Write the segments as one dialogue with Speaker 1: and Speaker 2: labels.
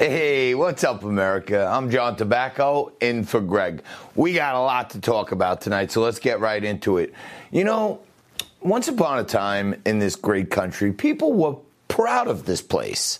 Speaker 1: Hey, what's up, America? I'm John Tabacco in for Greg. We got a lot to talk about tonight, so let's get right into it. You know, once upon a time in this great country, people were proud of this place,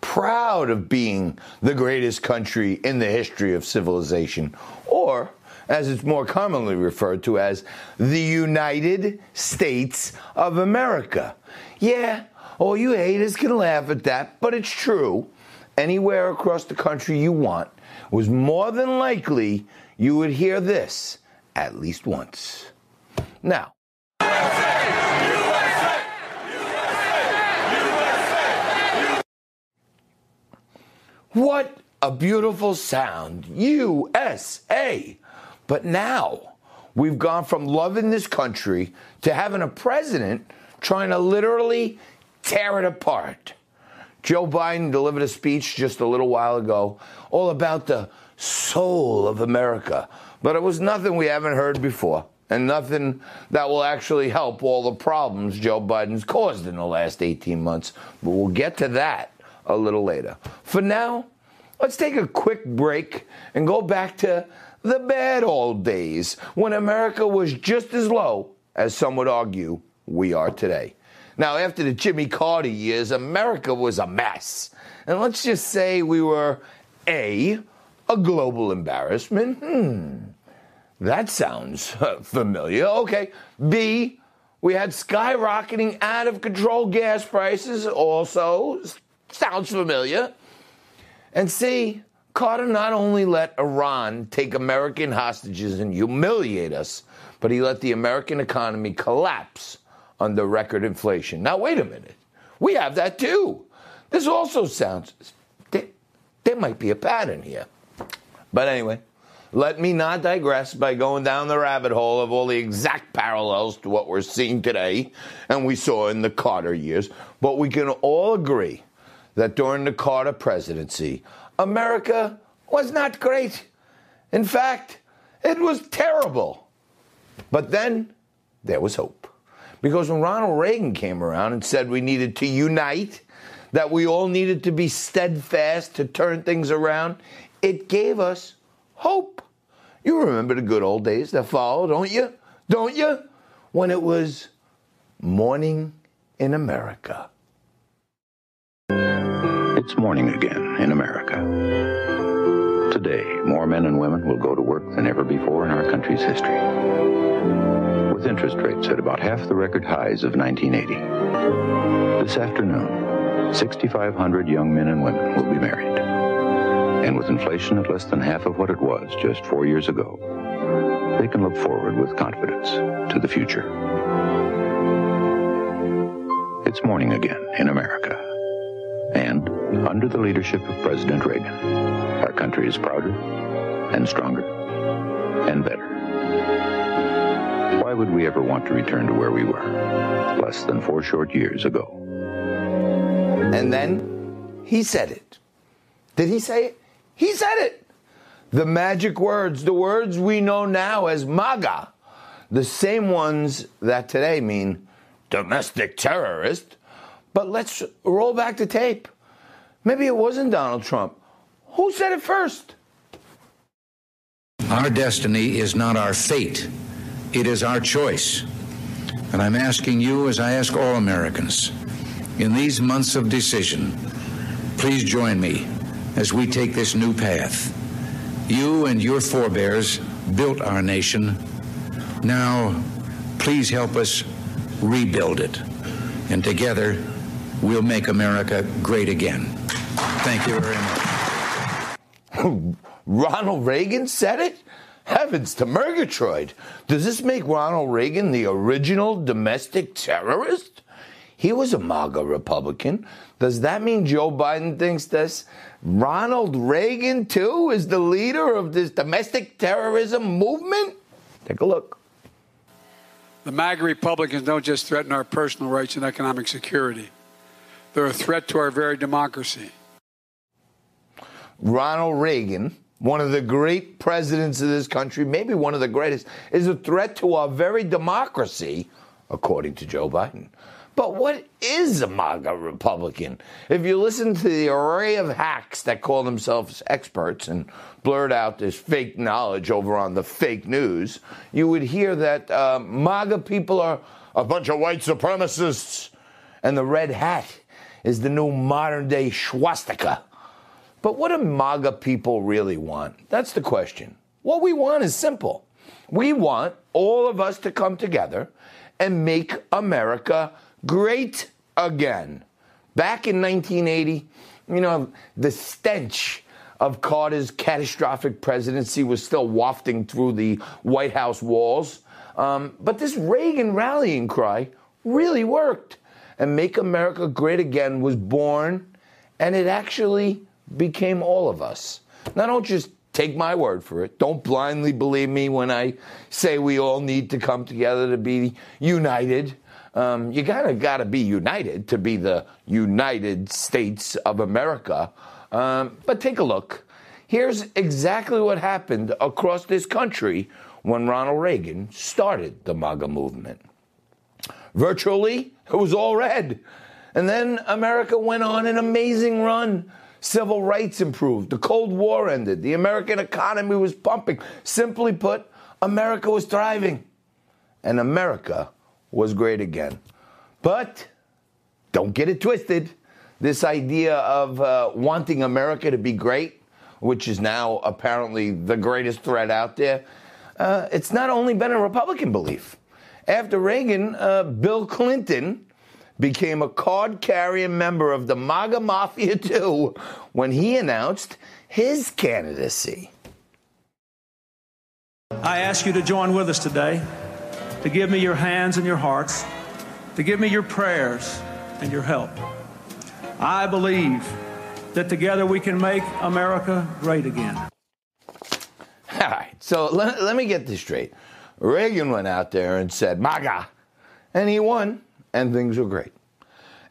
Speaker 1: proud of being the greatest country in the history of civilization, or as it's more commonly referred to as the United States of America. Yeah, all you haters can laugh at that, but it's true anywhere across the country you want, was more than likely you would hear this at least once. Now, what a beautiful sound, USA. But now, we've gone from loving this country to having a president trying to literally tear it apart. Joe Biden delivered a speech just a little while ago all about the soul of America, but it was nothing we haven't heard before and nothing that will actually help all the problems Joe Biden's caused in the last 18 months. But we'll get to that a little later. For now, let's take a quick break and go back to the bad old days when America was just as low as some would argue we are today. Now, after the Jimmy Carter years, America was a mess. And let's just say we were A, a global embarrassment. Hmm, that sounds familiar. Okay. B, we had skyrocketing out of control gas prices, also sounds familiar. And C, Carter not only let Iran take American hostages and humiliate us, but he let the American economy collapse under record inflation. Now, wait a minute. We have that too. This also sounds, there, there might be a pattern here. But anyway, let me not digress by going down the rabbit hole of all the exact parallels to what we're seeing today and we saw in the Carter years. But we can all agree that during the Carter presidency, America was not great. In fact, it was terrible. But then there was hope. Because when Ronald Reagan came around and said we needed to unite, that we all needed to be steadfast to turn things around, it gave us hope. You remember the good old days that followed, don't you? Don't you? When it was morning in America.
Speaker 2: It's morning again in America. Today, more men and women will go to work than ever before in our country's history. With interest rates at about half the record highs of 1980. This afternoon, 6,500 young men and women will be married. And with inflation at less than half of what it was just four years ago, they can look forward with confidence to the future. It's morning again in America. And under the leadership of President Reagan, our country is prouder and stronger and better. Why would we ever want to return to where we were less than four short years ago?
Speaker 1: And then he said it. Did he say it? He said it. The magic words, the words we know now as MAGA, the same ones that today mean domestic terrorist. But let's roll back the tape. Maybe it wasn't Donald Trump. Who said it first?
Speaker 3: Our destiny is not our fate, it is our choice. And I'm asking you, as I ask all Americans, in these months of decision, please join me as we take this new path. You and your forebears built our nation. Now, please help us rebuild it. And together, we'll make America great again. Thank you very
Speaker 1: much. Ronald Reagan said it? Heavens to Murgatroyd. Does this make Ronald Reagan the original domestic terrorist? He was a MAGA Republican. Does that mean Joe Biden thinks this? Ronald Reagan, too, is the leader of this domestic terrorism movement? Take a look.
Speaker 4: The MAGA Republicans don't just threaten our personal rights and economic security, they're a threat to our very democracy.
Speaker 1: Ronald Reagan, one of the great presidents of this country, maybe one of the greatest, is a threat to our very democracy, according to Joe Biden. But what is a MAGA Republican? If you listen to the array of hacks that call themselves experts and blurt out this fake knowledge over on the fake news, you would hear that uh, MAGA people are a bunch of white supremacists, and the red hat is the new modern day swastika. But what do MAGA people really want? That's the question. What we want is simple. We want all of us to come together and make America great again. Back in 1980, you know, the stench of Carter's catastrophic presidency was still wafting through the White House walls. Um, but this Reagan rallying cry really worked. And Make America Great Again was born, and it actually became all of us. Now, don't just take my word for it. Don't blindly believe me when I say we all need to come together to be united. Um, you gotta gotta be united to be the United States of America. Um, but take a look. Here's exactly what happened across this country when Ronald Reagan started the MAGA movement. Virtually, it was all red. And then America went on an amazing run. Civil rights improved. The Cold War ended. The American economy was pumping. Simply put, America was thriving. And America was great again. But don't get it twisted. This idea of uh, wanting America to be great, which is now apparently the greatest threat out there, uh, it's not only been a Republican belief. After Reagan, uh, Bill Clinton became a card carrying member of the MAGA Mafia too when he announced his candidacy.
Speaker 5: I ask you to join with us today, to give me your hands and your hearts, to give me your prayers and your help. I believe that together we can make America great again.
Speaker 1: All right, so let, let me get this straight. Reagan went out there and said, MAGA, and he won and things were great.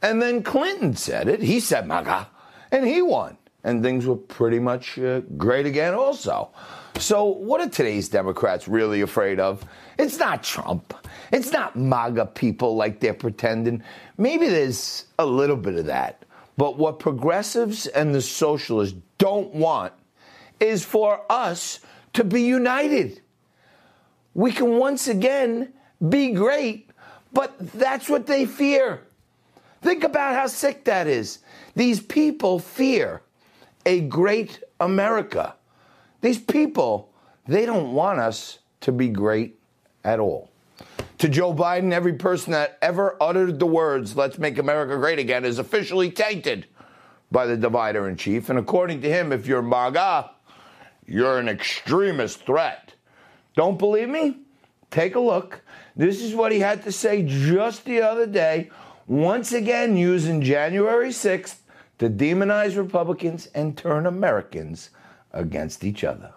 Speaker 1: And then Clinton said it. He said MAGA, and he won. And things were pretty much uh, great again, also. So, what are today's Democrats really afraid of? It's not Trump. It's not MAGA people like they're pretending. Maybe there's a little bit of that. But what progressives and the socialists don't want is for us to be united. We can once again be great but that's what they fear. Think about how sick that is. These people fear a great America. These people, they don't want us to be great at all. To Joe Biden, every person that ever uttered the words, let's make America great again, is officially tainted by the divider in chief. And according to him, if you're MAGA, you're an extremist threat. Don't believe me? Take a look this is what he had to say just the other day, once again using January 6th to demonize Republicans and turn Americans against each other.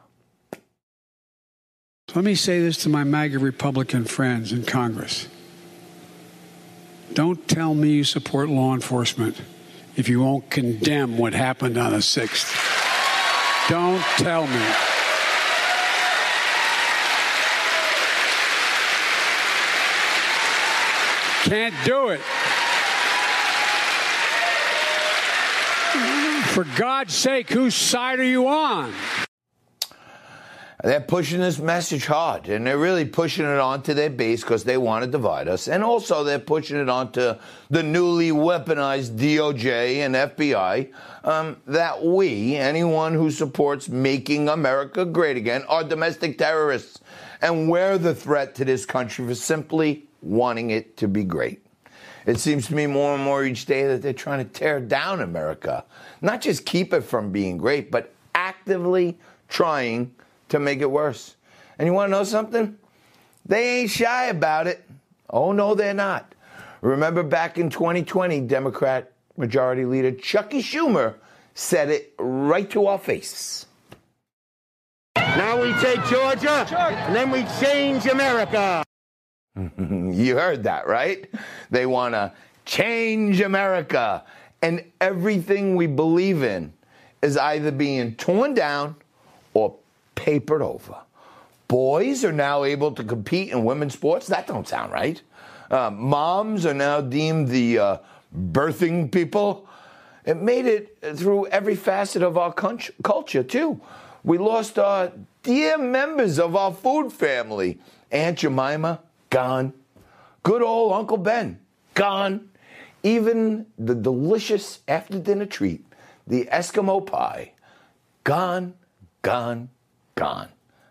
Speaker 4: Let me say this to my MAGA Republican friends in Congress. Don't tell me you support law enforcement if you won't condemn what happened on the 6th. Don't tell me. Can't do it. For God's sake, whose side are you on?
Speaker 1: They're pushing this message hard, and they're really pushing it onto their base because they want to divide us. And also, they're pushing it onto the newly weaponized DOJ and FBI um, that we, anyone who supports making America great again, are domestic terrorists. And we're the threat to this country for simply wanting it to be great. It seems to me more and more each day that they're trying to tear down America, not just keep it from being great, but actively trying to make it worse. And you want to know something? They ain't shy about it. Oh, no, they're not. Remember back in 2020, Democrat Majority Leader Chuckie Schumer said it right to our face.
Speaker 6: Now we take Georgia, and then we change America.
Speaker 1: you heard that, right? They want to change America. And everything we believe in is either being torn down or papered over. Boys are now able to compete in women's sports. That don't sound right. Uh, moms are now deemed the uh, birthing people. It made it through every facet of our culture, too. We lost our dear members of our food family. Aunt Jemima, gone. Good old Uncle Ben, gone. Even the delicious after dinner treat, the Eskimo pie, gone, gone, gone.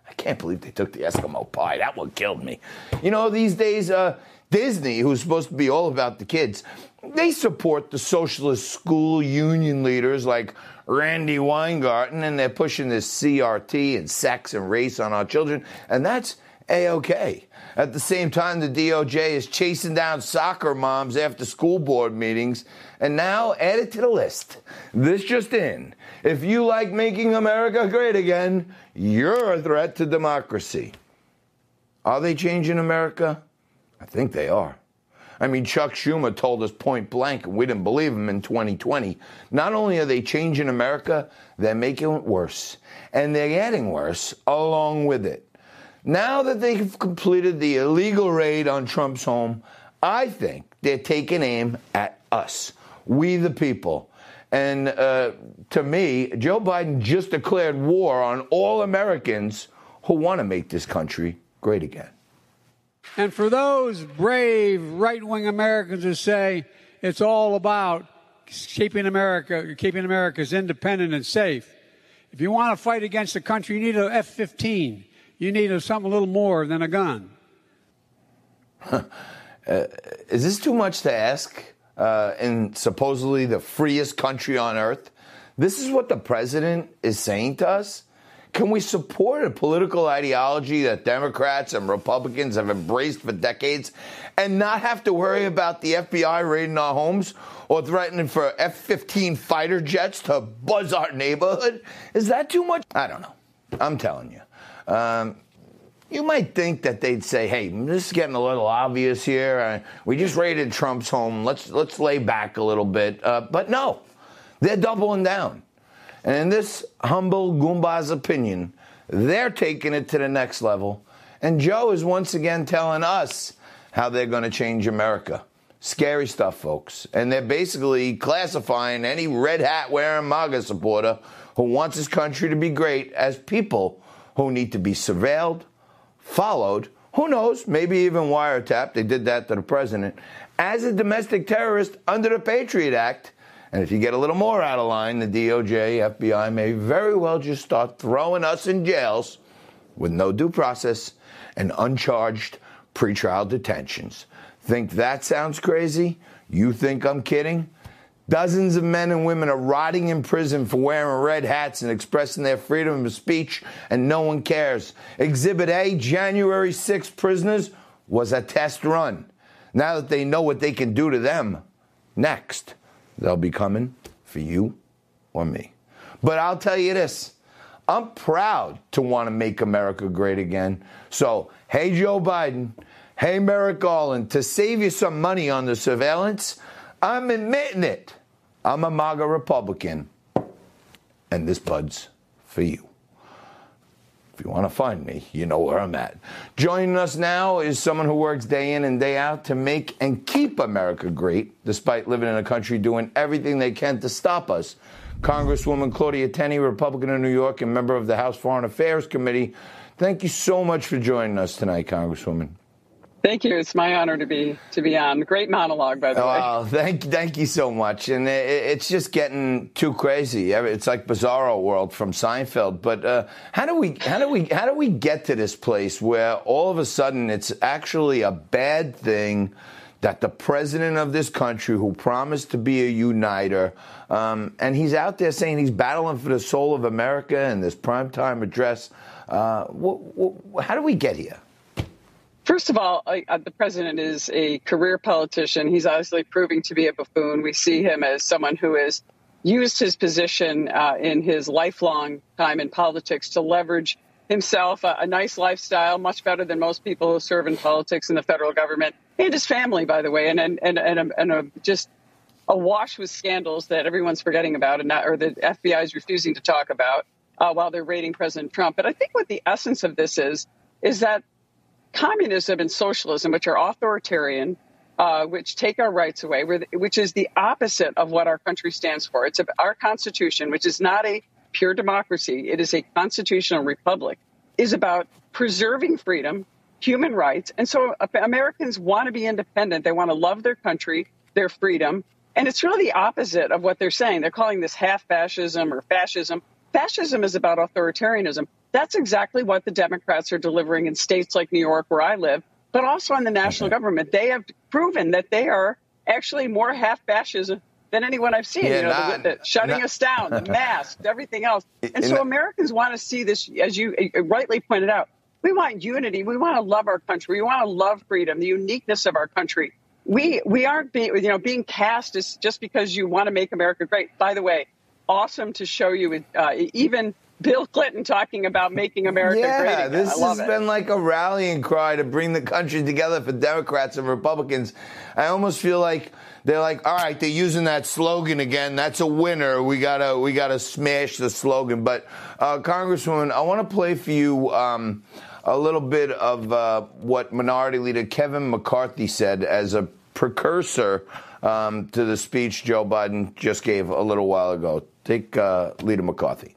Speaker 1: I can't believe they took the Eskimo pie. That one killed me. You know, these days, uh, Disney, who's supposed to be all about the kids, they support the socialist school union leaders like Randi Weingarten, and they're pushing this CRT and sex and race on our children, and that's a okay. At the same time, the DOJ is chasing down soccer moms after school board meetings, and now add it to the list. This just in. If you like making America great again, you're a threat to democracy. Are they changing America? I think they are. I mean, Chuck Schumer told us point blank, and we didn't believe him in 2020. Not only are they changing America, they're making it worse. And they're getting worse along with it. Now that they've completed the illegal raid on Trump's home, I think they're taking aim at us, we the people. And uh, to me, Joe Biden just declared war on all Americans who want to make this country great again.
Speaker 4: And for those brave right wing Americans who say it's all about keeping America, keeping America's independent and safe, if you want to fight against the country, you need an F 15 you need something a little more than a gun.
Speaker 1: uh, is this too much to ask uh, in supposedly the freest country on earth? This is what the president is saying to us? Can we support a political ideology that Democrats and Republicans have embraced for decades and not have to worry about the FBI raiding our homes or threatening for F 15 fighter jets to buzz our neighborhood? Is that too much? I don't know. I'm telling you. Um, you might think that they'd say, "Hey, this is getting a little obvious here. Uh, we just raided Trump's home. Let's let's lay back a little bit." Uh, but no, they're doubling down, and in this humble Goomba's opinion, they're taking it to the next level. And Joe is once again telling us how they're going to change America. Scary stuff, folks. And they're basically classifying any red hat wearing MAGA supporter who wants his country to be great as people who need to be surveilled, followed, who knows, maybe even wiretapped. They did that to the president as a domestic terrorist under the Patriot Act. And if you get a little more out of line, the DOJ, FBI may very well just start throwing us in jails with no due process and uncharged pretrial detentions. Think that sounds crazy? You think I'm kidding? Dozens of men and women are rotting in prison for wearing red hats and expressing their freedom of speech, and no one cares. Exhibit A, January 6 prisoners, was a test run. Now that they know what they can do to them, next, they'll be coming for you or me. But I'll tell you this I'm proud to want to make America great again. So, hey, Joe Biden, hey, Merrick Garland, to save you some money on the surveillance, I'm admitting it. I'm a MAGA Republican, and this bud's for you. If you want to find me, you know where I'm at. Joining us now is someone who works day in and day out to make and keep America great, despite living in a country doing everything they can to stop us. Congresswoman Claudia Tenney, Republican of New York and member of the House Foreign Affairs Committee. Thank you so much for joining us tonight, Congresswoman.
Speaker 7: Thank you. It's my honor to be to be on. Great monologue, by the way.
Speaker 1: Oh, thank thank you so much. And it, it's just getting too crazy. It's like Bizarro World from Seinfeld. But uh, how do we how do we how do we get to this place where all of a sudden it's actually a bad thing that the president of this country, who promised to be a uniter, um, and he's out there saying he's battling for the soul of America in this primetime address. Uh, wh- wh- how do we get here?
Speaker 7: First of all, uh, the president is a career politician. He's obviously proving to be a buffoon. We see him as someone who has used his position uh, in his lifelong time in politics to leverage himself a, a, nice lifestyle, much better than most people who serve in politics in the federal government, and his family, by the way, and and and, and, a, and a, just awash with scandals that everyone's forgetting about, and not, or the FBI is refusing to talk about uh, while they're raiding President Trump. But I think what the essence of this is is that communism and socialism, which are authoritarian, uh, which take our rights away, which is the opposite of what our country stands for. It's our Constitution, which is not a pure democracy, it is a constitutional republic, is about preserving freedom, human rights. And so Americans want to be independent. They want to love their country, their freedom. And it's really the opposite of what they're saying. They're calling this half fascism or fascism. Fascism is about authoritarianism. That's exactly what the Democrats are delivering in states like New York, where I live, but also in the national government. They have proven that they are actually more half fascism than anyone I've seen. Yeah, you know, not, the, the shutting not, us down, the masks, everything else. And so Americans want to see this, as you rightly pointed out. We want unity. We want to love our country. We want to love freedom, the uniqueness of our country. We we aren't being you know being cast as just because you want to make America great. By the way, awesome to show you uh, even Bill Clinton talking about making America
Speaker 1: yeah,
Speaker 7: great.
Speaker 1: Yeah, this has it. been like a rallying cry to bring the country together for Democrats and Republicans. I almost feel like they're like, all right, they're using that slogan again. That's a winner. We gotta we gotta smash the slogan. But uh, Congresswoman, I want to play for you. Um, a little bit of uh, what Minority Leader Kevin McCarthy said as a precursor um, to the speech Joe Biden just gave a little while ago. Take uh, Leader McCarthy.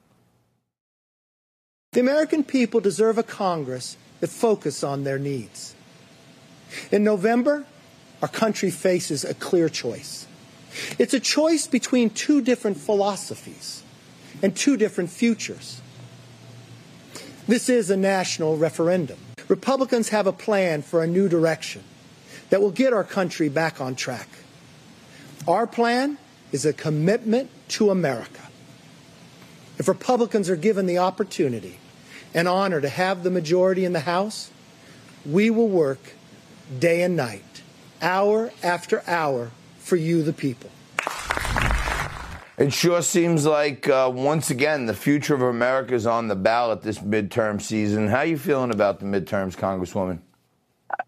Speaker 8: The American people deserve a Congress that focuses on their needs. In November, our country faces a clear choice. It's a choice between two different philosophies and two different futures. This is a national referendum. Republicans have a plan for a new direction that will get our country back on track. Our plan is a commitment to America. If Republicans are given the opportunity and honor to have the majority in the House, we will work day and night, hour after hour, for you, the people.
Speaker 1: It sure seems like uh, once again the future of America is on the ballot this midterm season. How are you feeling about the midterms, Congresswoman?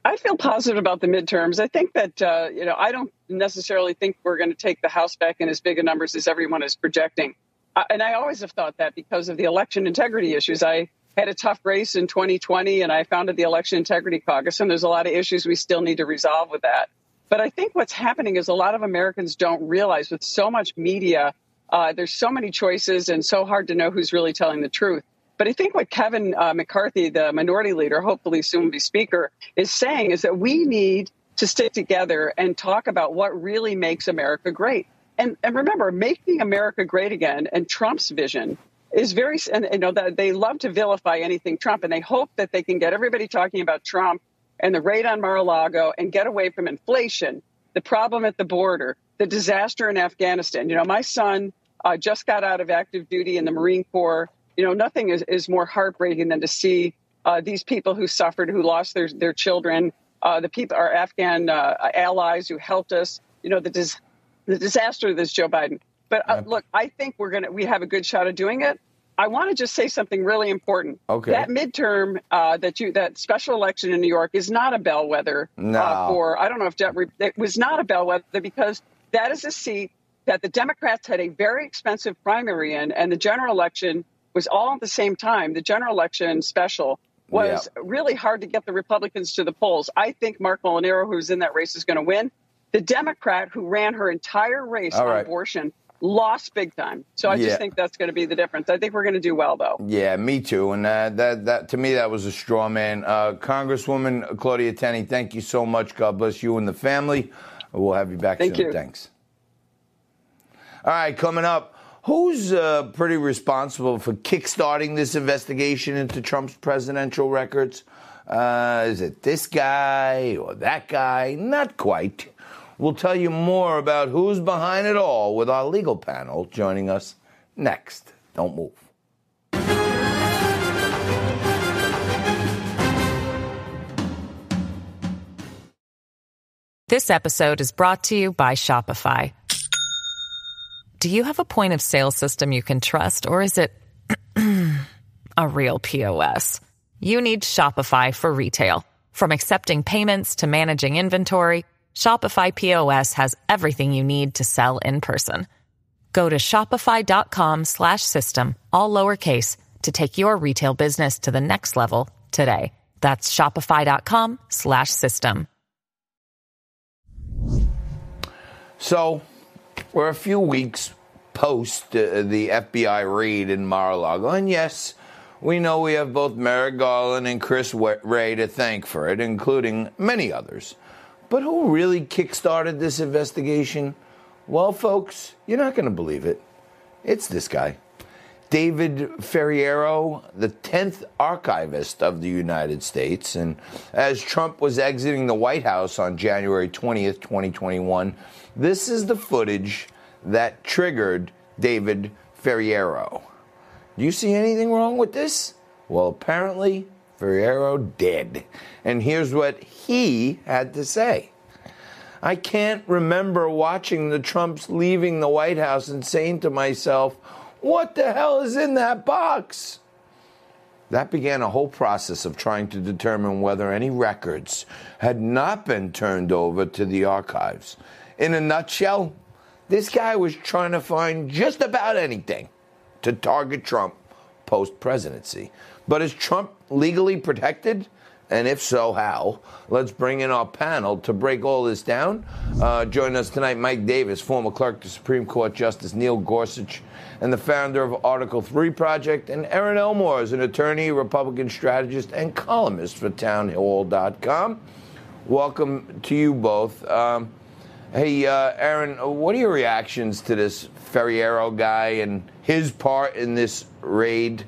Speaker 7: I feel positive about the midterms. I think that uh, you know I don't necessarily think we're going to take the House back in as big a numbers as everyone is projecting, uh, and I always have thought that because of the election integrity issues. I had a tough race in 2020, and I founded the Election Integrity Caucus, and there's a lot of issues we still need to resolve with that. But I think what's happening is a lot of Americans don't realize with so much media, uh, there's so many choices and so hard to know who's really telling the truth. But I think what Kevin uh, McCarthy, the minority leader, hopefully soon will be speaker, is saying is that we need to stick together and talk about what really makes America great. And, and remember, making America great again and Trump's vision is very, and you know, that they love to vilify anything Trump, and they hope that they can get everybody talking about Trump and the raid on Mar-a-Lago and get away from inflation, the problem at the border, the disaster in Afghanistan. You know, my son uh, just got out of active duty in the Marine Corps. You know, nothing is, is more heartbreaking than to see uh, these people who suffered, who lost their, their children, uh, the people, our Afghan uh, allies who helped us. You know, the, dis- the disaster that's Joe Biden. But uh, look, I think we're gonna we have a good shot of doing it. I want to just say something really important.
Speaker 1: Okay.
Speaker 7: That midterm, uh, that you that special election in New York is not a bellwether uh,
Speaker 1: no.
Speaker 7: uh, for. I don't know if that it was not a bellwether because that is a seat that the Democrats had a very expensive primary in, and the general election was all at the same time. The general election special was yeah. really hard to get the Republicans to the polls. I think Marc Molinaro, who's in that race, is going to win. The Democrat who ran her entire race
Speaker 1: all
Speaker 7: on
Speaker 1: right.
Speaker 7: abortion lost big time. So I
Speaker 1: Yeah.
Speaker 7: just think that's going to be the difference. I think we're going to do well, though.
Speaker 1: Yeah, me too. And uh, that that to me that was a straw man. Uh, Congresswoman Claudia Tenney, thank you so much. God bless you and the family. We'll have you back
Speaker 7: Thank
Speaker 1: soon.
Speaker 7: you.
Speaker 1: Thanks. All right, coming up. Who's uh, pretty responsible for kickstarting this investigation into Trump's presidential records? Uh, is it this guy or that guy? Not quite. We'll tell you more about who's behind it all with our legal panel joining us next. Don't move.
Speaker 9: This episode is brought to you by Shopify. Do you have a point of sale system you can trust, or is it a real POS? You need Shopify for retail. From accepting payments to managing inventory, Shopify POS has everything you need to sell in person. Go to shopify.com slash system, all lowercase, to take your retail business to the next level today. That's shopify.com slash system.
Speaker 1: So, we're a few weeks post uh, the FBI raid in Mar-a-Lago, and yes, we know we have both Merrick Garland and Chris Wray to thank for it, including many others. But who really kickstarted this investigation? Well, folks, you're not going to believe it. It's this guy. David Ferriero, the 10th archivist of the United States. And as Trump was exiting the White House on January 20th, 2021, this is the footage that triggered David Ferriero. Do you see anything wrong with this? Well, apparently, Ferriero did. And here's what he had to say. I can't remember watching the Trumps leaving the White House and saying to myself, what the hell is in that box? That began a whole process of trying to determine whether any records had not been turned over to the archives. In a nutshell, this guy was trying to find just about anything to target Trump post presidency. But is Trump legally protected? And if so, how? Let's bring in our panel to break all this down. Uh, join us tonight, Mike Davis, former clerk to Supreme Court Justice Neil Gorsuch, and the founder of Article 3 Project, and Erin Elmore is an attorney, Republican strategist, and columnist for townhall.com. Welcome to you both. Um, hey, uh, Erin, what are your reactions to this Ferriero guy and his part in this raid?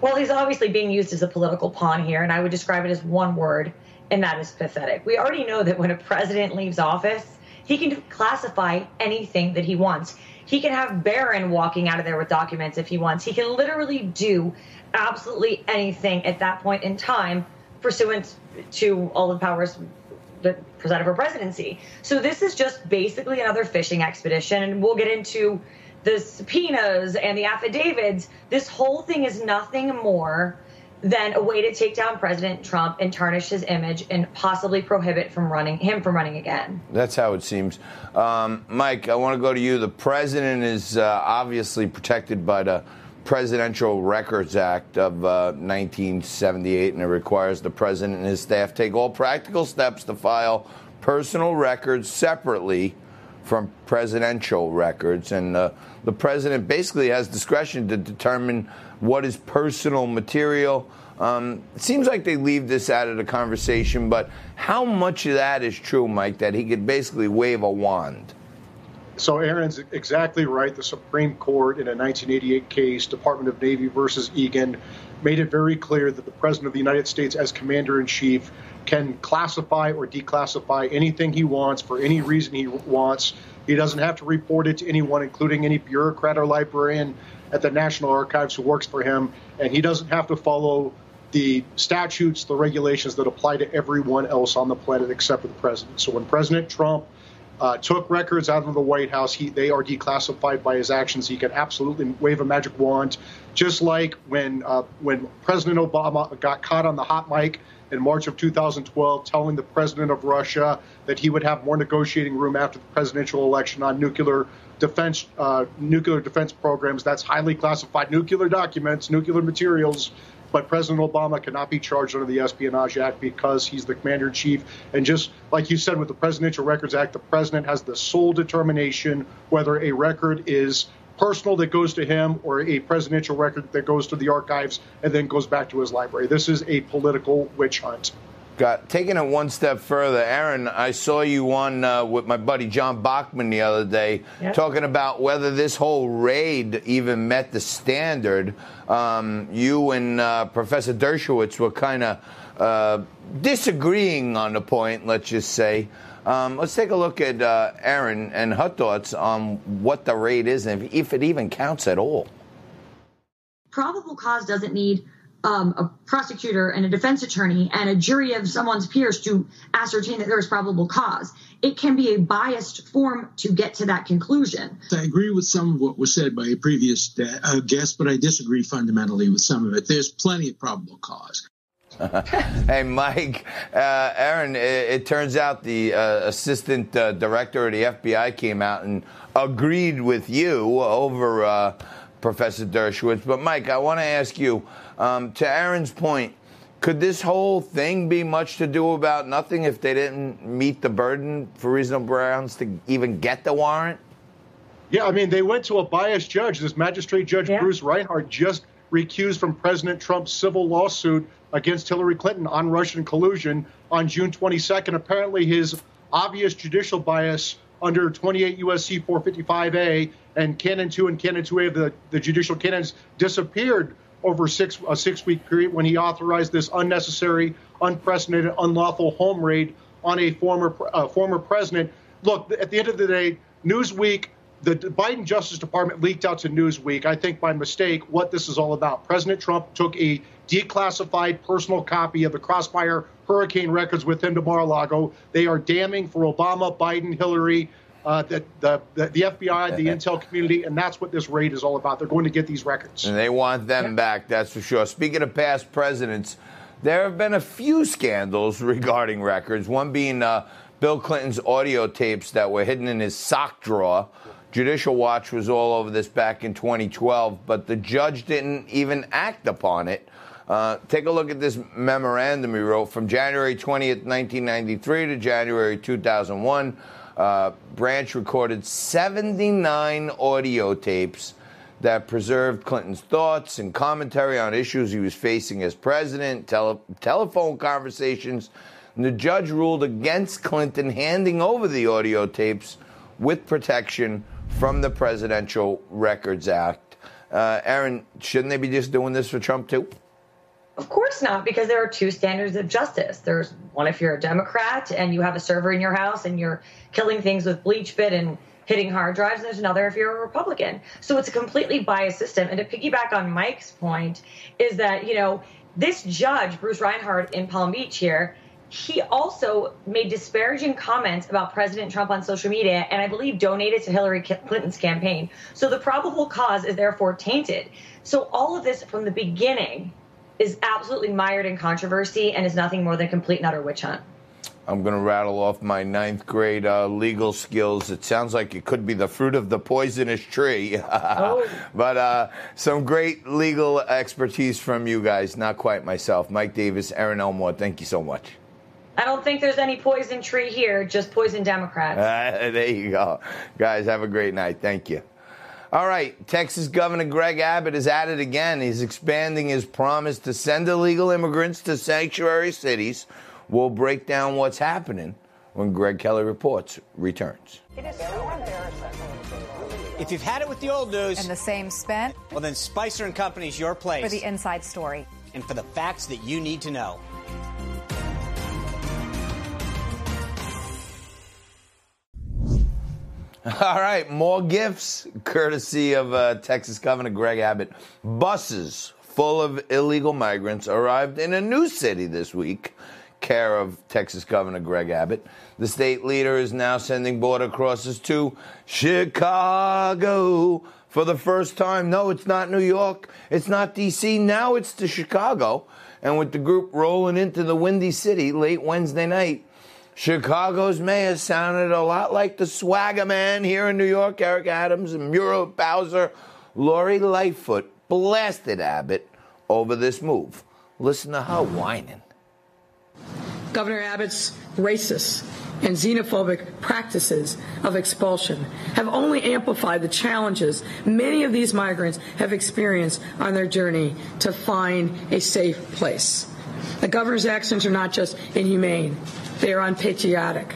Speaker 10: Well, he's obviously being used as a political pawn here, and I would describe it as one word, and that is pathetic. We already know that when a president leaves office, he can classify anything that he wants. He can have Barron walking out of there with documents if he wants. He can literally do absolutely anything at that point in time, pursuant to all the powers that presided for presidency. So this is just basically another fishing expedition, and we'll get into the subpoenas and the affidavits. This whole thing is nothing more than a way to take down President Trump and tarnish his image and possibly prohibit from running him from running again.
Speaker 1: That's how it seems. Um, Mike, I want to go to you. The president is uh, obviously protected by the Presidential Records Act of uh, 1978, and it requires the president and his staff take all practical steps to file personal records separately from presidential records. And uh, the president basically has discretion to determine what is personal material. Um, it seems like they leave this out of the conversation, but how much of that is true, Mike, that he could basically wave a wand?
Speaker 11: So Erin's exactly right. The Supreme Court in a 1988 case, Department of Navy versus Egan, made it very clear that the President of the United States, as Commander in Chief, can classify or declassify anything he wants for any reason he wants. He doesn't have to report it to anyone, including any bureaucrat or librarian at the National Archives who works for him. And he doesn't have to follow the statutes, the regulations that apply to everyone else on the planet except for the president. So when President Trump uh, took records out of the White House. He, they are declassified by his actions. He can absolutely wave a magic wand, just like when uh, when President Obama got caught on the hot mic in March of 2012, telling the president of Russia that he would have more negotiating room after the presidential election on nuclear defense uh, nuclear defense programs. That's highly classified nuclear documents, nuclear materials. But President Obama cannot be charged under the Espionage Act because he's the commander in chief. And just like you said with the Presidential Records Act, the president has the sole determination whether a record is personal that goes to him or a presidential record that goes to the archives and then goes back to his library. This is a political witch hunt.
Speaker 1: Got taking it one step further, Erin. I saw you on uh, with my buddy John Bachman the other day, yep. talking about whether this whole raid even met the standard. Um, you and uh, Professor Dershowitz were kind of uh, disagreeing on the point. Let's just say. Um, let's take a look at uh, Erin and her thoughts on what the raid is and if, if it even counts at all.
Speaker 10: Probable cause doesn't need um, a prosecutor and a defense attorney and a jury of someone's peers to ascertain that there is probable cause. It can be a biased form to get to that conclusion.
Speaker 12: I agree with some of what was said by a previous uh, guest, but I disagree fundamentally with some of it. There's plenty of probable cause.
Speaker 1: hey, Mike, uh, Erin, it, it, turns out the uh, assistant uh, director of the FBI came out and agreed with you over uh, Professor Dershowitz. But, Mike, I want to ask you um, to Erin's point, could this whole thing be much to do about nothing if they didn't meet the burden for reasonable grounds to even get the warrant?
Speaker 11: Yeah, I mean, they went to a biased judge. This magistrate judge, yeah. Bruce Reinhart, just recused from President Trump's civil lawsuit against Hillary Clinton on Russian collusion on June 22nd. Apparently, his obvious judicial bias under 28 USC 455A and Canon 2 and Canon 2A of the, the judicial canons disappeared over six, a six week period when he authorized this unnecessary, unprecedented, unlawful home raid on a former, uh, former president. Look, at the end of the day, Newsweek the Biden Justice Department leaked out to Newsweek, I think by mistake, what this is all about. President Trump took a declassified personal copy of the Crossfire hurricane records with him to Mar-a-Lago. They are damning for Obama, Biden, Hillary, uh, the, the, the, the, FBI, the intel community, and that's what this raid is all about. They're going to get these records.
Speaker 1: And they want them yeah. back, that's for sure. Speaking of past presidents, there have been a few scandals regarding records, one being uh, Bill Clinton's audio tapes that were hidden in his sock drawer. Judicial Watch was all over this back in 2012, but the judge didn't even act upon it. Uh, take a look at this memorandum he wrote from January 20th, 1993 to January 2001. Uh, Branch recorded 79 audio tapes that preserved Clinton's thoughts and commentary on issues he was facing as president, tele- telephone conversations. And the judge ruled against Clinton handing over the audio tapes with protection from the Presidential Records Act. Uh, Erin, shouldn't they be just doing this for Trump too?
Speaker 10: Of course not, because there are two standards of justice. There's one if you're a Democrat and you have a server in your house and you're killing things with BleachBit and hitting hard drives, and there's another if you're a Republican. So it's a completely biased system. And to piggyback on Mike's point, is that, you know, this judge, Bruce Reinhart in Palm Beach here, he also made disparaging comments about President Trump on social media and I believe donated to Hillary Clinton's campaign. So the probable cause is therefore tainted. So all of this from the beginning is absolutely mired in controversy and is nothing more than complete and utter witch hunt.
Speaker 1: I'm going to rattle off my ninth grade uh, legal skills. It sounds like it could be the fruit of the poisonous tree. oh. But uh, some great legal expertise from you guys. Not quite myself. Mike Davis, Erin Elmore, thank you so much.
Speaker 10: I don't think there's any poison tree here, just poison Democrats.
Speaker 1: Uh, there you go. Guys, have a great night. Thank you. All right, Texas Governor Greg Abbott is at it again. He's expanding his promise to send illegal immigrants to sanctuary cities. We'll break down what's happening when Greg Kelly reports returns. It is so embarrassing.
Speaker 13: If you've had it with the old news
Speaker 14: and the same spent,
Speaker 13: well then Spicer and Company's your place
Speaker 14: for the inside story
Speaker 13: and for the facts that you need to know.
Speaker 1: All right, more gifts courtesy of uh, Texas Governor Greg Abbott. Buses full of illegal migrants arrived in a new city this week, care of Texas Governor Greg Abbott. The state leader is now sending border crosses to Chicago for the first time. No, it's not New York. It's not D.C. Now it's to Chicago. And with the group rolling into the Windy City late Wednesday night, Chicago's mayor sounded a lot like the swagger man here in New York, Eric Adams, and Muriel Bowser. Lori Lightfoot blasted Abbott over this move. Listen to her whining.
Speaker 15: Governor Abbott's racist and xenophobic practices of expulsion have only amplified the challenges many of these migrants have experienced on their journey to find a safe place. The governor's actions are not just inhumane, they are unpatriotic.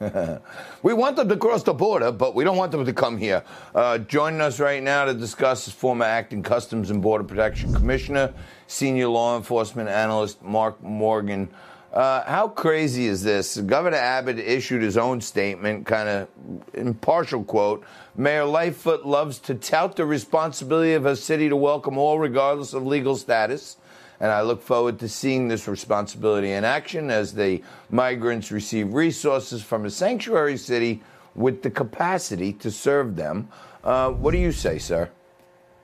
Speaker 1: we want them to cross the border, but we don't want them to come here. Uh, joining us right now to discuss is former acting Customs and Border Protection Commissioner, senior law enforcement analyst Mark Morgan. Uh, how crazy is this? Governor Abbott issued his own statement, kind of impartial quote. Mayor Lightfoot loves to tout the responsibility of a city to welcome all, regardless of legal status. And I look forward to seeing this responsibility in action as the migrants receive resources from a sanctuary city with the capacity to serve them. Uh, what do you say, sir?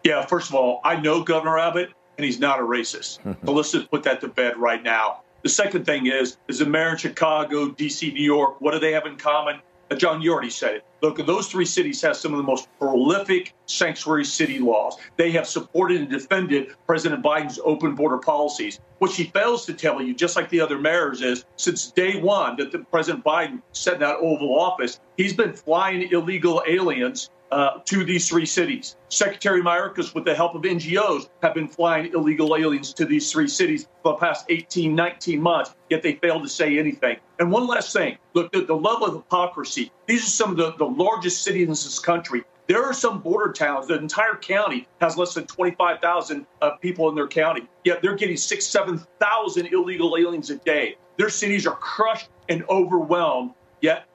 Speaker 16: Yeah, first of all, I know Governor Abbott, and he's not a racist. so let's just put that to bed right now. The second thing is, is the mayor in Chicago, D.C., New York, what do they have in common? Uh, John, you already said it. Look, those three cities have some of the most prolific sanctuary city laws. They have supported and defended President Biden's open border policies. What she fails to tell you, just like the other mayors, is since day one that the President Biden set in that Oval Office, he's been flying illegal aliens uh, to these three cities. Secretary Mayorkas, with the help of NGOs, have been flying illegal aliens to these three cities for the past 18, 19 months, yet they failed to say anything. And one last thing look, the, the level of hypocrisy. These are some of the, the largest cities in this country. There are some border towns, the entire county has less than 25,000 uh, people in their county, yet they're getting six, 7,000 illegal aliens a day. Their cities are crushed and overwhelmed, yet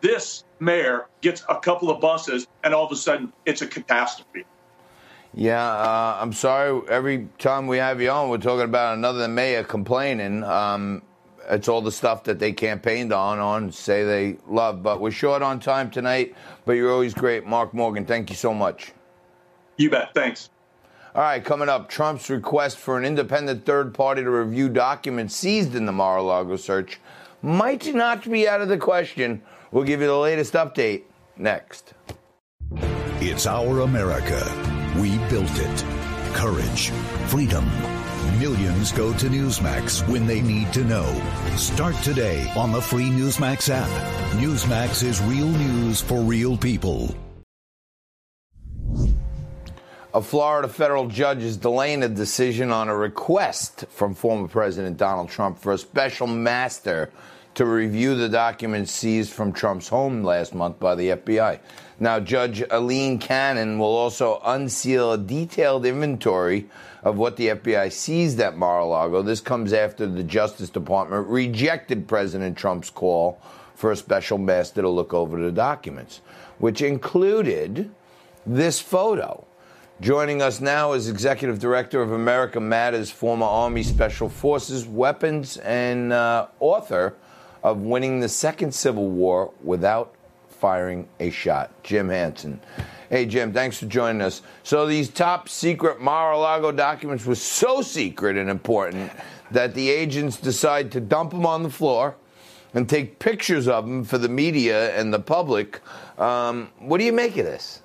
Speaker 16: this mayor gets a couple of buses, and all of a sudden it's a catastrophe.
Speaker 1: Yeah, uh, I'm sorry. Every time we have you on, we're talking about another mayor complaining. Um, it's all the stuff that they campaigned on, on say they love. But we're short on time tonight. But you're always great, Mark Morgan. Thank you so much.
Speaker 16: You bet. Thanks.
Speaker 1: All right, coming up, Trump's request for an independent third party to review documents seized in the Mar-a-Lago search might not be out of the question. We'll give you the latest update next.
Speaker 17: It's our America. We built it. Courage, freedom. Millions go to Newsmax when they need to know. Start today on the free Newsmax app. Newsmax is real news for real people.
Speaker 1: A Florida federal judge is delaying a decision on a request from former President Donald Trump for a special master to review the documents seized from Trump's home last month by the FBI. Now, Judge Aileen Cannon will also unseal a detailed inventory of what the FBI seized at Mar a Lago. This comes after the Justice Department rejected President Trump's call for a special master to look over the documents, which included this photo. Joining us now is Executive Director of America Matters, former Army Special Forces weapons, and uh, author of Winning the Second Civil War Without Firing a Shot, Jim Hanson. Hey, Jim, thanks for joining us. So, these top secret Mar a Lago documents were so secret and important that the agents decide to dump them on the floor and take pictures of them for the media and the public. Um, what do you make of this?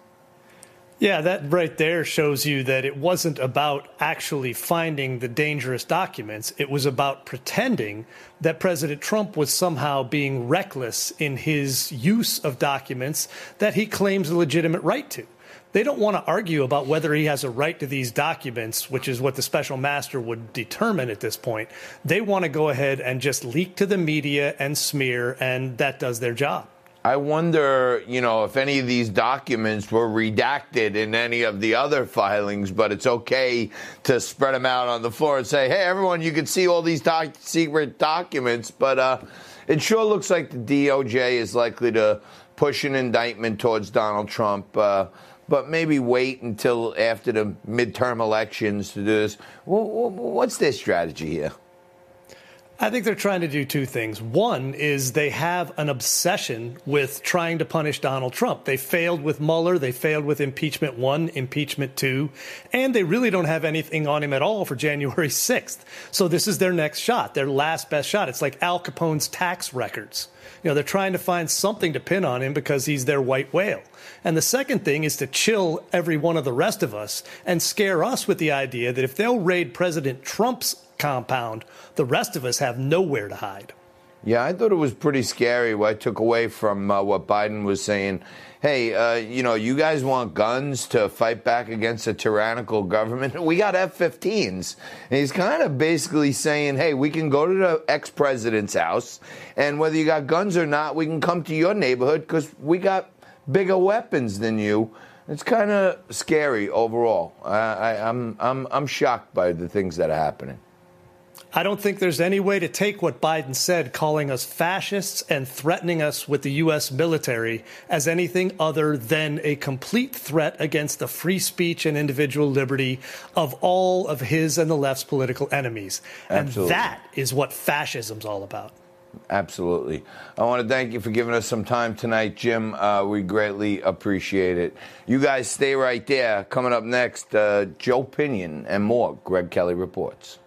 Speaker 18: Yeah, that right there shows you that it wasn't about actually finding the dangerous documents. It was about pretending that President Trump was somehow being reckless in his use of documents that he claims a legitimate right to. They don't want to argue about whether he has a right to these documents, which is what the special master would determine at this point. They want to go ahead and just leak to the media and smear, and that does their job.
Speaker 1: I wonder, you know, if any of these documents were redacted in any of the other filings, but it's okay to spread them out on the floor and say, hey, everyone, you can see all these doc- secret documents. But uh, it sure looks like the DOJ is likely to push an indictment towards Donald Trump. Uh, but maybe wait until after the midterm elections to do this. What's their strategy here?
Speaker 18: I think they're trying to do two things. One is they have an obsession with trying to punish Donald Trump. They failed with Mueller, they failed with impeachment one, impeachment two, and they really don't have anything on him at all for January 6th. So this is their next shot, their last best shot. It's like Al Capone's tax records. You know, they're trying to find something to pin on him because he's their white whale. And the second thing is to chill every one of the rest of us and scare us with the idea that if they'll raid President Trump's compound, the rest of us have nowhere to hide.
Speaker 1: Yeah, I thought it was pretty scary what I took away from uh, what Biden was saying. Hey, uh, you know, you guys want guns to fight back against a tyrannical government? We got F 15s. And he's kind of basically saying, hey, we can go to the ex president's house, and whether you got guns or not, we can come to your neighborhood because we got bigger weapons than you. It's kind of scary overall. I, I, I'm, I'm, I'm shocked by the things that are happening.
Speaker 18: I don't think there's any way to take what Biden said, calling us fascists and threatening us with the U.S. military, as anything other than a complete threat against the free speech and individual liberty of all of his and the left's political enemies.
Speaker 1: Absolutely.
Speaker 18: And that is what fascism's all about.
Speaker 1: Absolutely. I want to thank you for giving us some time tonight, Jim. Uh, we greatly appreciate it. You guys stay right there. Coming up next, uh, Joe Pinion and more. Greg Kelly reports.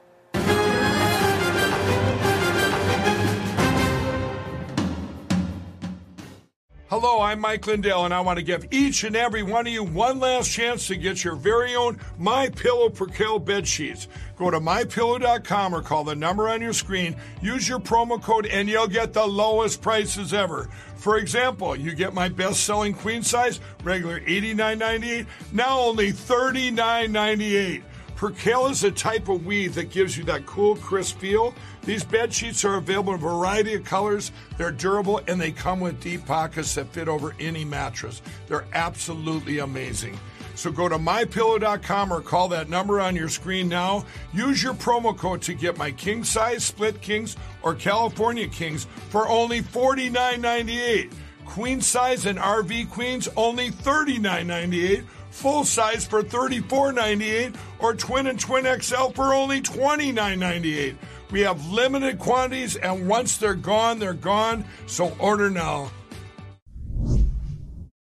Speaker 19: Hello, I'm Mike Lindell, and I want to give each and every one of you one last chance to get your very own My Pillow Percale bed sheets. Go to mypillow.com or call the number on your screen. Use your promo code, and you'll get the lowest prices ever. For example, you get my best-selling queen size, regular $89.98, now only $39.98. Percale is a type of weave that gives you that cool, crisp feel. These bed sheets are available in a variety of colors. They're durable and they come with deep pockets that fit over any mattress. They're absolutely amazing. So go to mypillow.com or call that number on your screen now. Use your promo code to get my king size, split kings, or California kings for only $49.98. Queen size and RV queens only $39.98 full size for $34.98 or twin and twin XL for only $29.98. We have limited quantities, and once they're gone, they're gone. So order now.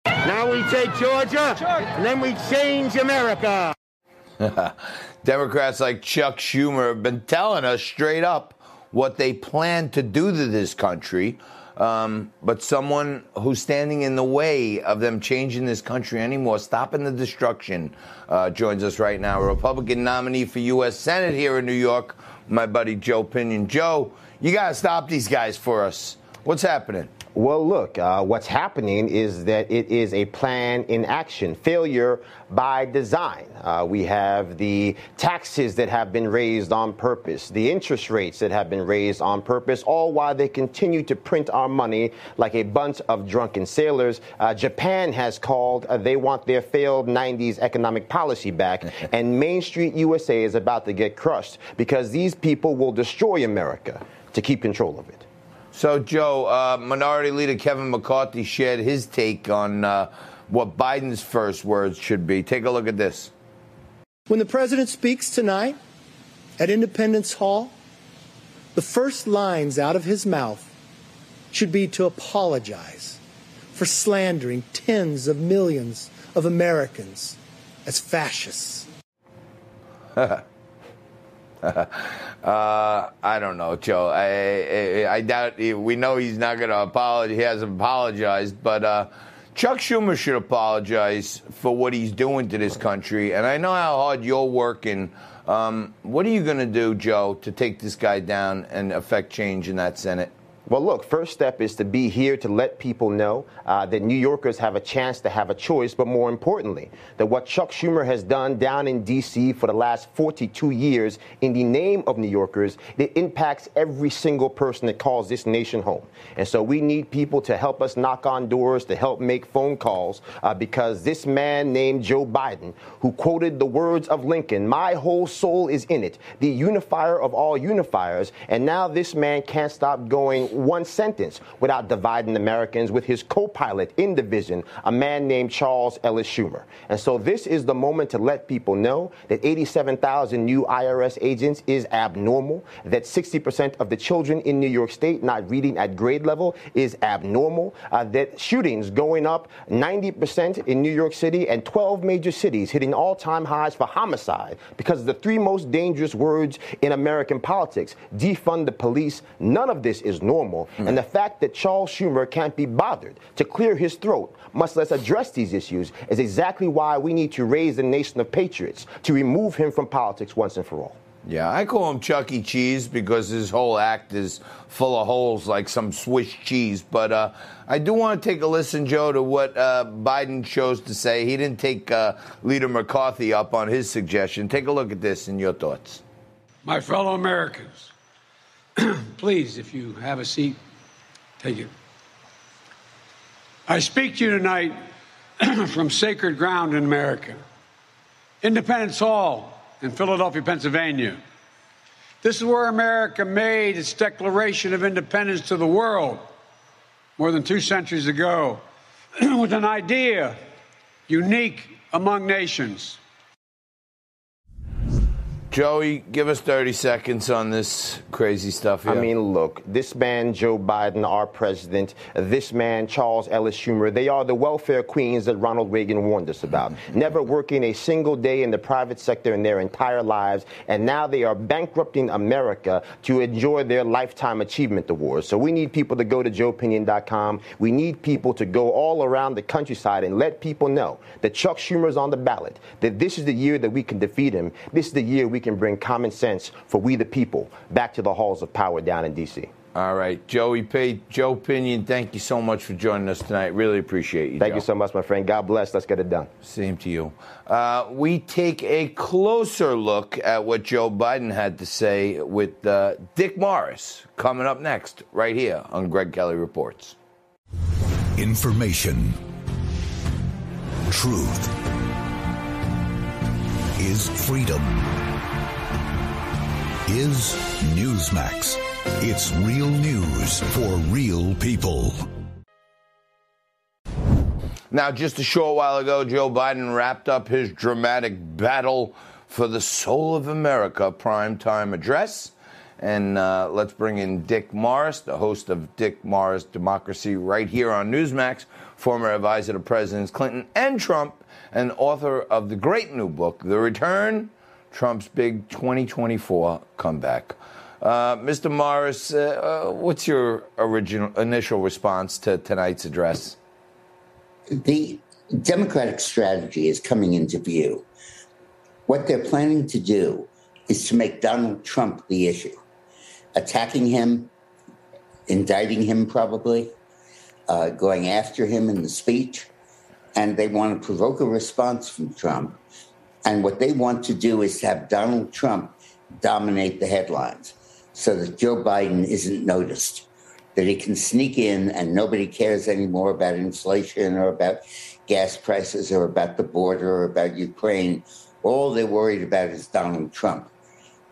Speaker 6: Now we take Georgia, and then we change America.
Speaker 1: Democrats like Chuck Schumer have been telling us straight up what they plan to do to this country. Um, but someone who's standing in the way of them changing this country anymore, stopping the destruction, uh, joins us right now. A Republican nominee for U.S. Senate here in New York, my buddy Joe Pinion. Joe, you got to stop these guys for us. What's happening?
Speaker 20: Well, look, uh, what's happening is that it is a plan in action, failure by design. Uh, we have the taxes that have been raised on purpose, the interest rates that have been raised on purpose, all while they continue to print our money like a bunch of drunken sailors. Uh, Japan has called, uh, they want their failed 90s economic policy back, and Main Street USA is about to get crushed because these people will destroy America to keep control of it.
Speaker 1: So, Joe, uh, Minority Leader Kevin McCarthy shared his take on uh, what Biden's first words should be. Take a look at this.
Speaker 8: When the president speaks tonight at Independence Hall, the first lines out of his mouth should be to apologize for slandering tens of millions of Americans as fascists.
Speaker 1: uh, I don't know, Joe. I, I, I doubt we know he's not going to apologize. He hasn't apologized, but uh, Chuck Schumer should apologize for what he's doing to this country. And I know how hard you're working. Um, what are you going to do, Joe, to take this guy down and affect change in that Senate?
Speaker 20: Well, look, first step is to be here to let people know uh, that New Yorkers have a chance to have a choice, but more importantly, that what Chuck Schumer has done down in D.C. for the last 42 years in the name of New Yorkers, it impacts every single person that calls this nation home. And so we need people to help us knock on doors, to help make phone calls, uh, because this man named Joe Biden, who quoted the words of Lincoln, My whole soul is in it, the unifier of all unifiers, and now this man can't stop going one sentence without dividing Americans with his co pilot in division, a man named Charles Ellis Schumer. And so this is the moment to let people know that 87,000 new IRS agents is abnormal, that 60% of the children in New York State not reading at grade level is abnormal, uh, that shootings going up 90% in New York City and 12 major cities hitting all time highs for homicide because of the three most dangerous words in American politics defund the police. None of this is normal. Mm. And the fact that Charles Schumer can't be bothered to clear his throat, much less address these issues, is exactly why we need to raise the nation of patriots to remove him from politics once and for all.
Speaker 1: Yeah, I call him Chuck E. Cheese because his whole act is full of holes like some Swiss cheese. But uh, I do want to take a listen, Joe, to what uh, Biden chose to say. He didn't take uh, Leader McCarthy up on his suggestion. Take a look at this and your thoughts.
Speaker 4: My fellow Americans, please, if you have a seat, take it. I speak to you tonight from sacred ground in America, Independence Hall in Philadelphia, Pennsylvania. This is where America made its Declaration of Independence to the world more than two centuries ago with an idea unique among nations
Speaker 1: Joey, give us 30 seconds on this crazy stuff here.
Speaker 20: I mean, look, this man, Joe Biden, our president, this man, Charles Ellis Schumer, they are the welfare queens that Ronald Reagan warned us about. Never working a single day in the private sector in their entire lives, and now they are bankrupting America to enjoy their lifetime achievement awards. So we need people to go to joepinion.com. We need people to go all around the countryside and let people know that Chuck Schumer is on the ballot, that this is the year that we can defeat him. This is the year we can bring common sense for we the people back to the halls of power down in D.C.
Speaker 1: All right, Joey Pay, Joe Pinion, thank you so much for joining us tonight. Really appreciate you.
Speaker 20: Thank
Speaker 1: Joe.
Speaker 20: you so much, my friend. God bless. Let's get it done.
Speaker 1: Same to you. Uh, we take a closer look at what Joe Biden had to say with uh, Dick Morris coming up next, right here on Greg Kelly Reports.
Speaker 17: Information, truth is freedom is Newsmax. It's real news for real people.
Speaker 1: Now, just a short while ago, Joe Biden wrapped up his dramatic battle for the soul of America primetime address. And uh, let's bring in Dick Morris, the host of Dick Morris Democracy, right here on Newsmax, former advisor to Presidents Clinton and Trump, and author of the great new book, The Return Trump's big 2024 comeback. Uh, Mr. Morris, uh, uh, what's your original initial response to tonight's address?
Speaker 21: The Democratic strategy is coming into view. What they're planning to do is to make Donald Trump the issue, attacking him, indicting him, probably, uh, going after him in the speech, and they want to provoke a response from Trump and what they want to do is have Donald Trump dominate the headlines so that Joe Biden isn't noticed, that he can sneak in and nobody cares anymore about inflation or about gas prices or about the border or about Ukraine. All they're worried about is Donald Trump.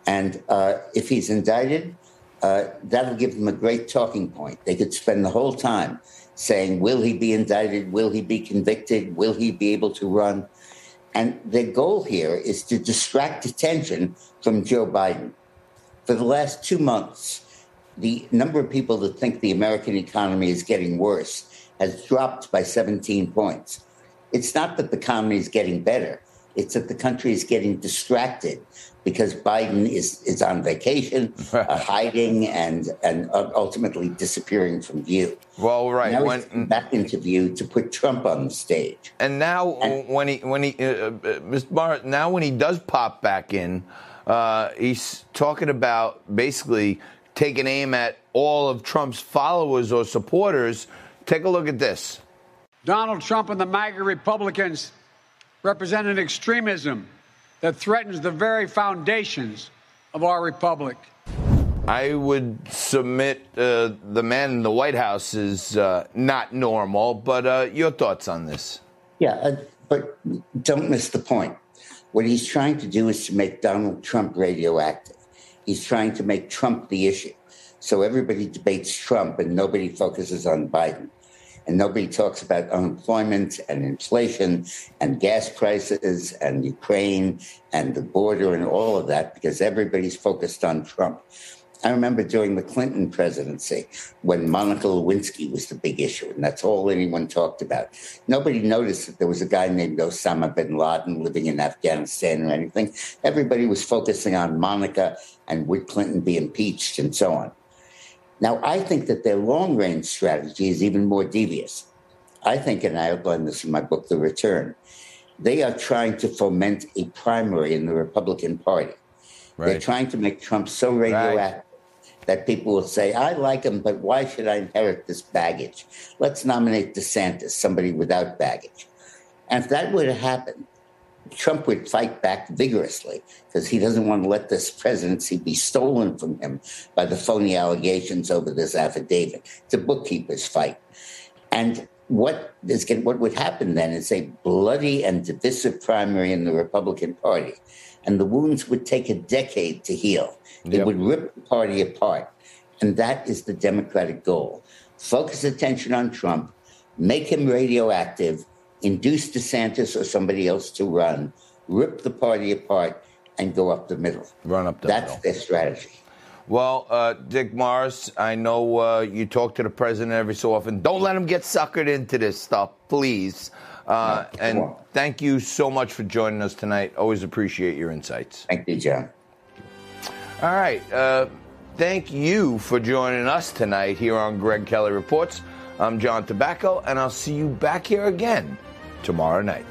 Speaker 21: And uh, if he's indicted, uh, that'll give them a great talking point. They could spend the whole time saying, Will he be indicted? Will he be convicted? Will he be able to run? And the goal here is to distract attention from Joe Biden. For the last two months, the number of people that think the American economy is getting worse has dropped by 17 points. It's not that the economy is getting better, it's that the country is getting distracted because Biden is, is on vacation, uh, hiding, and, and ultimately disappearing from view.
Speaker 1: Well, right.
Speaker 21: Now when, he's back into view to put Trump on the stage.
Speaker 1: And now, and, when he, when he, uh, uh, Mr. Barr, now when he does pop back in, uh, he's talking about basically taking aim at all of Trump's followers or supporters. Take a look at this.
Speaker 4: Donald Trump and the MAGA Republicans represent an extremism that threatens the very foundations of our republic.
Speaker 1: I would submit uh, the man in the White House is uh, not normal, but uh, your thoughts on this?
Speaker 21: Yeah, uh, but don't miss the point. What he's trying to do is to make Donald Trump radioactive. he's trying to make Trump the issue. So everybody debates Trump and nobody focuses on Biden. And nobody talks about unemployment and inflation and gas prices and Ukraine and the border and all of that because everybody's focused on Trump. I remember during the Clinton presidency when Monica Lewinsky was the big issue, and that's all anyone talked about. Nobody noticed that there was a guy named Osama bin Laden living in Afghanistan or anything. Everybody was focusing on Monica and would Clinton be impeached and so on. Now, I think that their long range strategy is even more devious. I think, and I outline this in my book, The Return, they are trying to foment a primary in the Republican Party. Right. They're trying to make Trump so radioactive right. that people will say, I like him, but why should I inherit this baggage? Let's nominate DeSantis, somebody without baggage. And if that were to happen, Trump would fight back vigorously because he doesn't want to let this presidency be stolen from him by the phony allegations over this affidavit. It's a bookkeeper's fight. And what is what would happen then is a bloody and divisive primary in the Republican Party, and the wounds would take a decade to heal. Yep. It would rip the party apart, and that is the Democratic goal: focus attention on Trump, make him radioactive, induce DeSantis or somebody else to run, rip the party apart, and go up the middle.
Speaker 1: Run up the middle.
Speaker 21: That's
Speaker 1: middle.
Speaker 21: their strategy.
Speaker 1: Well, uh, Dick Morris, I know uh, you talk to the president every so often. Don't let him get suckered into this stuff, please. Uh, no, and on. thank you so much for joining us tonight. Always appreciate your insights.
Speaker 21: Thank you, John.
Speaker 1: All right. Uh, thank you for joining us tonight here on Greg Kelly Reports. I'm John Tabacco, and I'll see you back here again tomorrow night.